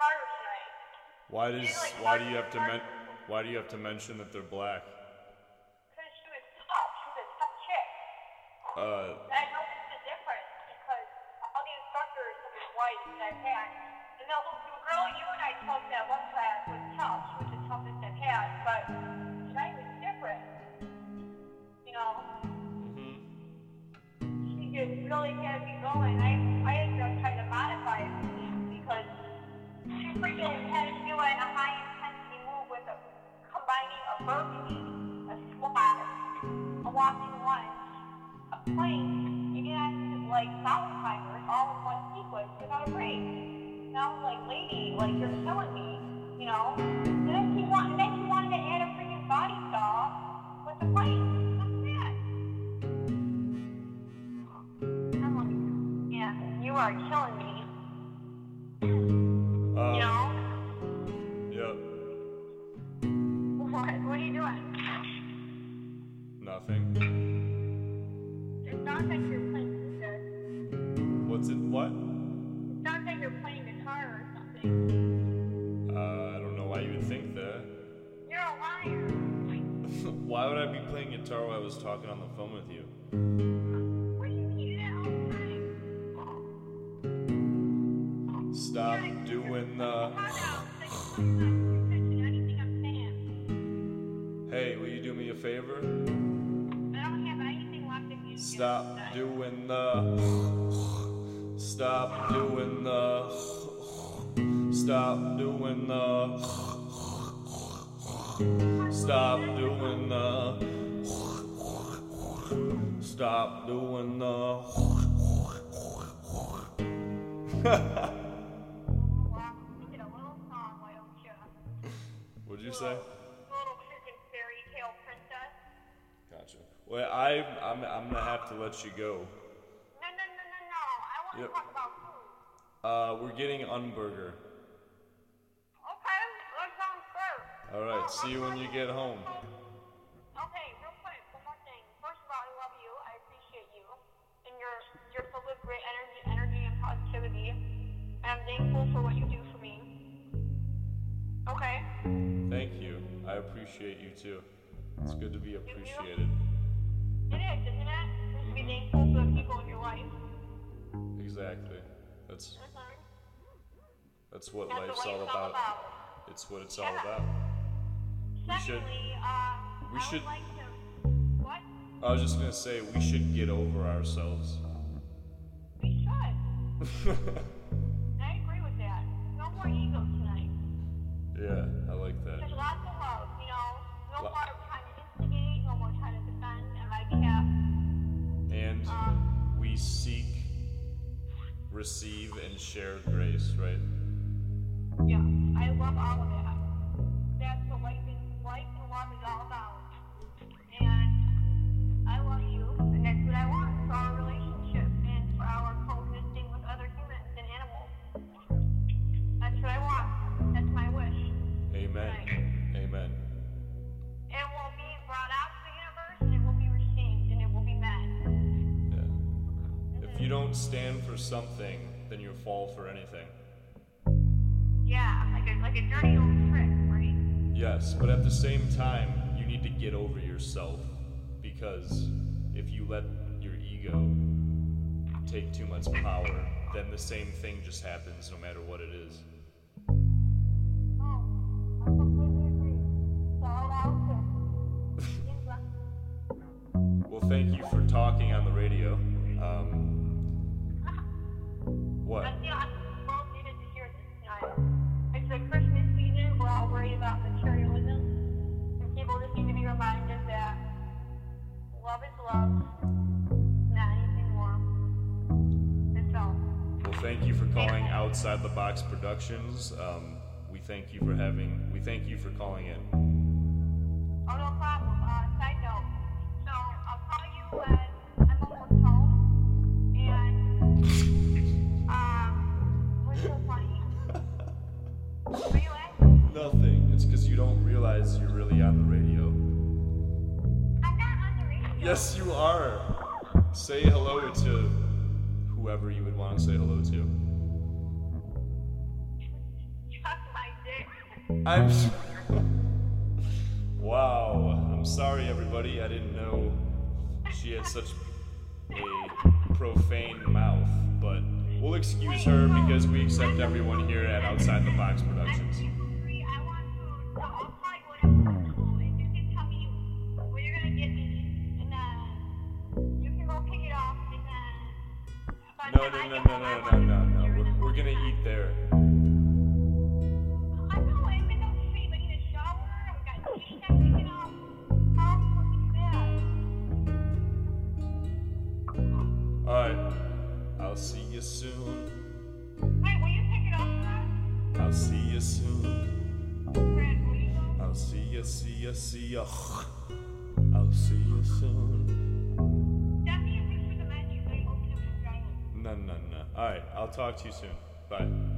harder tonight. Why does like why do you have to men- why do you have to mention that they're black? Because she was tough. She was a tough chick. Uh, And all in one sequence without a break. And I was like, lady, like you're killing me, you know? And then she wanted, then she wanted to add a freaking body saw with the? I'm like, yeah, you are killing me. Hey, will you do me a favor? Stop doing the. Stop doing the. Stop doing the. Stop doing the. Stop doing the. say? Little fairy tale princess. Gotcha. Well, I, I'm, I'm gonna have to let you go. No, no, no, no, no. I want Yep. to talk about food. Uh, we're getting Unburger. Okay, that sounds good. All right. Oh, See you when you get home. Okay, real quick, one more thing. First of all, I love you. I appreciate you. And you're you're full of great energy energy and positivity. And I'm thankful for what you Thank you. I appreciate you too. It's good to be appreciated. It is, isn't it? Just to be thankful for the people in your life. Exactly. That's that's what That's life's what all about. about. It's what it's all Yeah. about. We should- uh, we I should- would like to. What? I was just gonna say we should get over ourselves. We should. I agree with that. No more ego tonight. yeah, I like There's that. lots of love, you know. No Lo- more trying to instigate, no more trying to defend on my behalf. And Um, we seek, receive, and share grace, right? yeah, I love all of that. For something, then you fall for anything. Yeah, like a like a dirty old trick, right? Yes, but at the same time, you need to get over yourself because if you let your ego take too much power, then the same thing just happens no matter what it is. Oh, I completely agree. So I'll Well, thank you for talking on the radio. Um, what? I feel I'm needed to hear this tonight. It's the Christmas season. We're all worried about materialism, and people just need to be reminded that love is love, not anything more. That's all. Well, thank you for calling Outside the Box Productions. Um, we thank you for having. We thank you for calling in. Nothing. It's because you don't realize you're really on the radio. I'm not on the radio. Yes, you are. Say hello to whoever you would want to say hello to. I'm. wow. I'm sorry, everybody. I didn't know she had such a profane mouth, but we'll excuse her because we accept everyone here at Outside the Box Productions. No, no, no, no, no, no, no, no. We're, we're gonna eat there. I know, see you soon. Wait, will you pick it up? I'll see you soon. Brad, will you? I'll see you, see ya, see ya. I'll see you soon. Send me a picture of the menu you open drive it. No, no, no. Alright, I'll talk to you soon. Bye.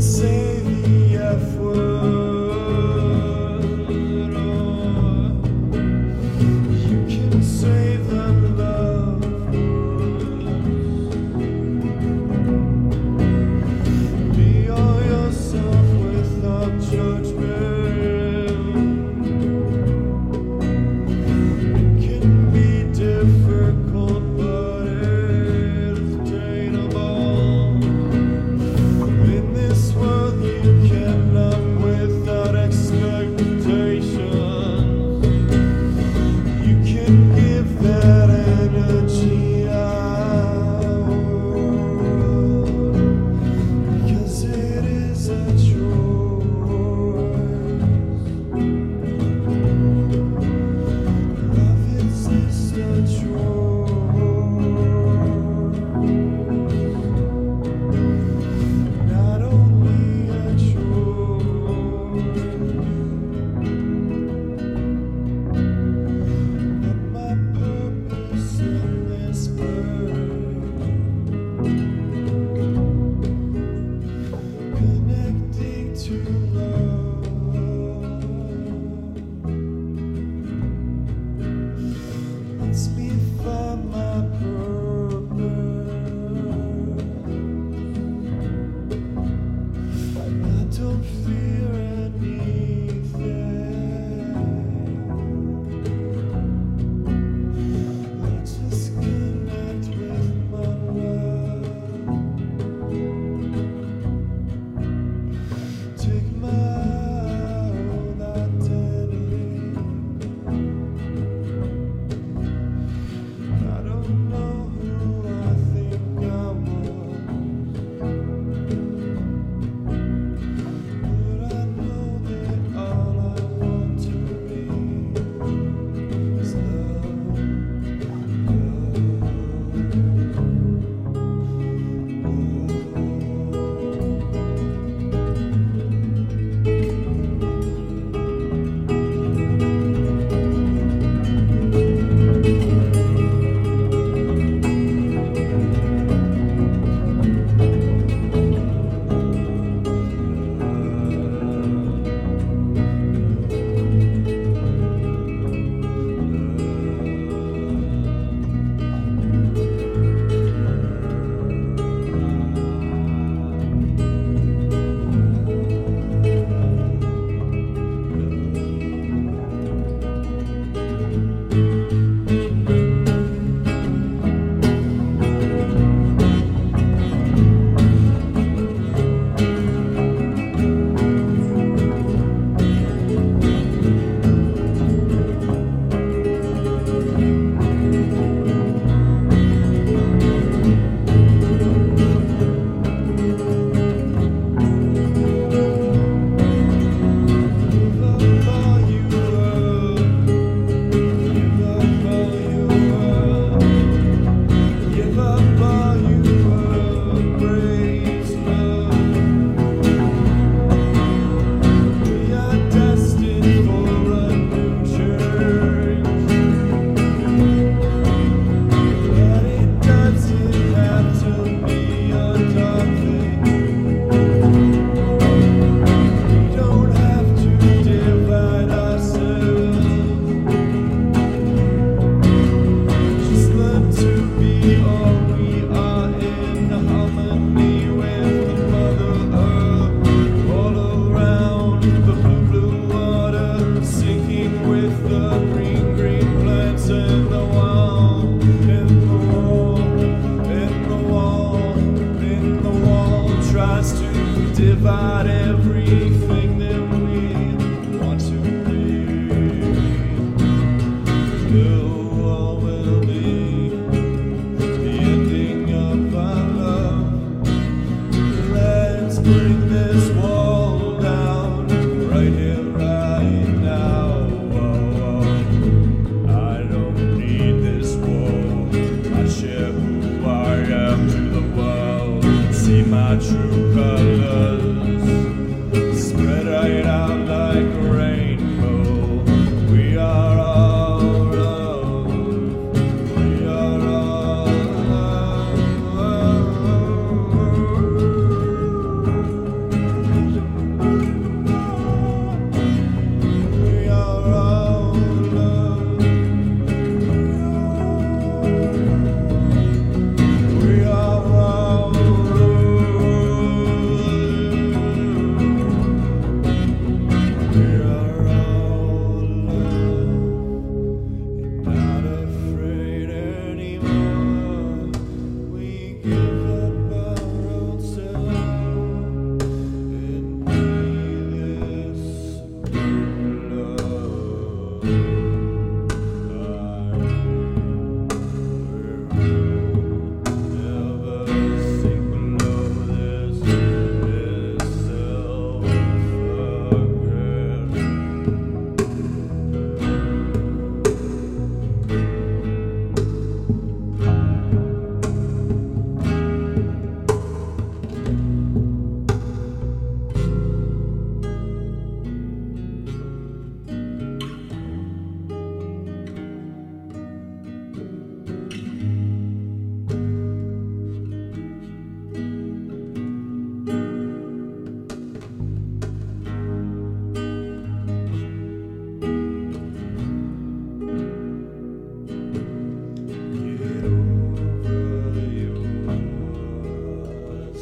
say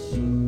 Thank you.